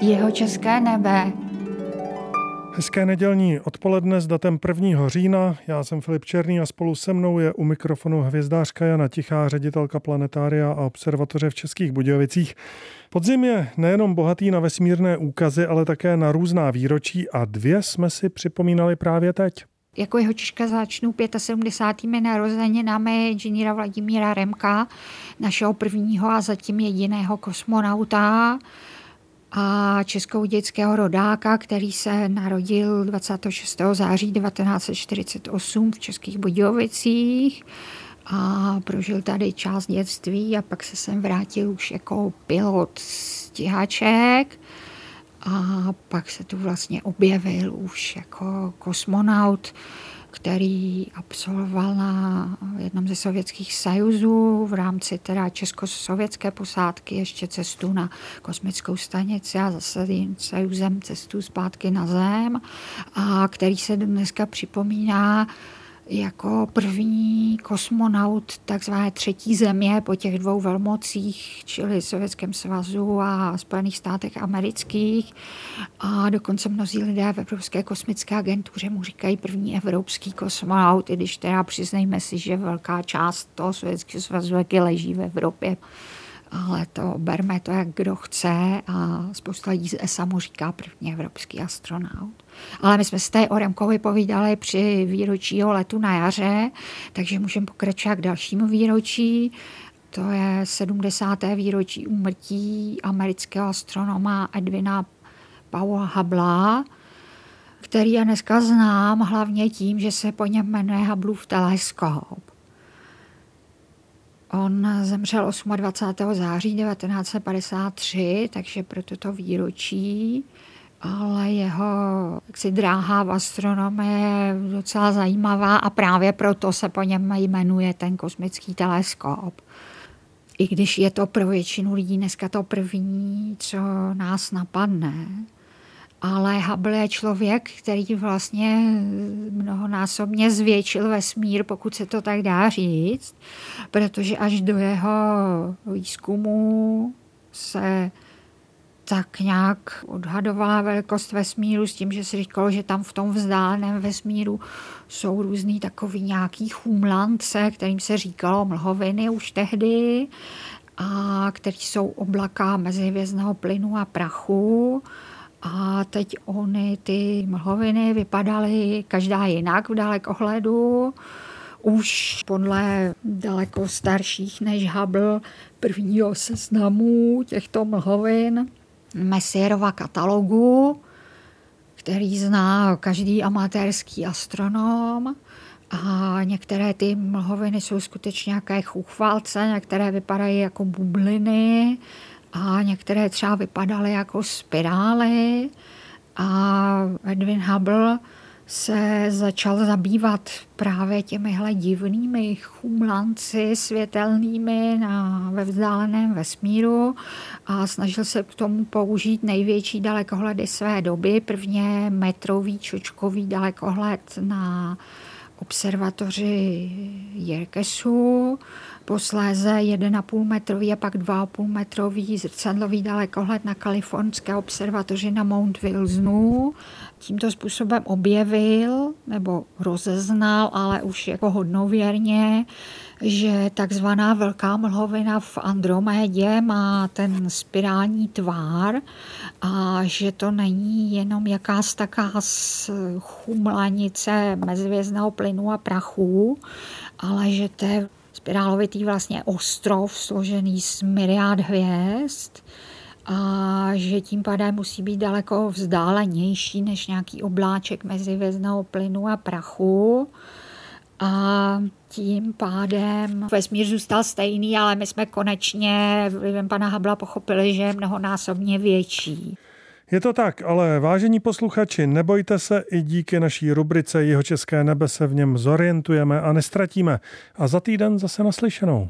Jeho české nebe. Hezké nedělní odpoledne s datem 1. října. Já jsem Filip Černý a spolu se mnou je u mikrofonu hvězdářka Jana Tichá, ředitelka planetária a observatoře v Českých Budějovicích. Podzim je nejenom bohatý na vesmírné úkazy, ale také na různá výročí a dvě jsme si připomínali právě teď. Jako jeho Češka začnu 75. narozeninami inženýra Vladimíra Remka, našeho prvního a zatím jediného kosmonauta a českou dětského rodáka, který se narodil 26. září 1948 v Českých Budějovicích a prožil tady část dětství a pak se sem vrátil už jako pilot stíhaček a pak se tu vlastně objevil už jako kosmonaut který absolvoval na jednom ze sovětských sajuzů v rámci teda českoslovětské posádky ještě cestu na kosmickou stanici a zase sajuzem cestu zpátky na Zem a který se dneska připomíná jako první kosmonaut takzvané třetí země po těch dvou velmocích, čili Sovětském svazu a Spojených státech amerických. A dokonce mnozí lidé v Evropské kosmické agentuře mu říkají první evropský kosmonaut, i když teda přiznejme si, že velká část toho Sovětského svazu leží v Evropě ale to berme to, jak kdo chce a spousta lidí ESA mu říká první evropský astronaut. Ale my jsme se tady o Remkovi povídali při výročí letu na jaře, takže můžeme pokračovat k dalšímu výročí. To je 70. výročí úmrtí amerického astronoma Edwina Paula Hubble, který je dneska znám hlavně tím, že se po něm jmenuje Hubbleův teleskop. On zemřel 28. září 1953, takže pro toto výročí, ale jeho jaksi, dráha v astronomii je docela zajímavá a právě proto se po něm jmenuje ten kosmický teleskop. I když je to pro většinu lidí dneska to první, co nás napadne ale Hubble je člověk, který vlastně mnohonásobně zvětšil vesmír, pokud se to tak dá říct, protože až do jeho výzkumu se tak nějak odhadovala velikost vesmíru s tím, že se říkalo, že tam v tom vzdáleném vesmíru jsou různý takový nějaký chumlance, kterým se říkalo mlhoviny už tehdy, a který jsou oblaka mezihvězdného plynu a prachu teď ony, ty mlhoviny, vypadaly každá jinak v dalekohledu. Už podle daleko starších než Hubble prvního seznamu těchto mlhovin Messierova katalogu, který zná každý amatérský astronom. A některé ty mlhoviny jsou skutečně nějaké chuchvalce, některé vypadají jako bubliny, a některé třeba vypadaly jako spirály a Edwin Hubble se začal zabývat právě těmihle divnými chumlanci světelnými na, ve vzdáleném vesmíru a snažil se k tomu použít největší dalekohledy své doby. Prvně metrový čočkový dalekohled na observatoři Jerkesu, posléze 1,5 metrový a pak 2,5 metrový zrcadlový dalekohled na kalifornské observatoři na Mount Wilsonu. Tímto způsobem objevil nebo rozeznal, ale už jako hodnověrně, že takzvaná velká mlhovina v Andromédě má ten spirální tvár a že to není jenom jakási taká chumlanice mezvězdného plynu a prachu, ale že to je spirálovitý vlastně ostrov složený z myriád hvězd a že tím pádem musí být daleko vzdálenější než nějaký obláček mezi vězného plynu a prachu. A tím pádem vesmír zůstal stejný, ale my jsme konečně vlivem pana Habla pochopili, že je mnohonásobně větší. Je to tak, ale vážení posluchači, nebojte se, i díky naší rubrice Jeho české nebe se v něm zorientujeme a nestratíme. A za týden zase naslyšenou.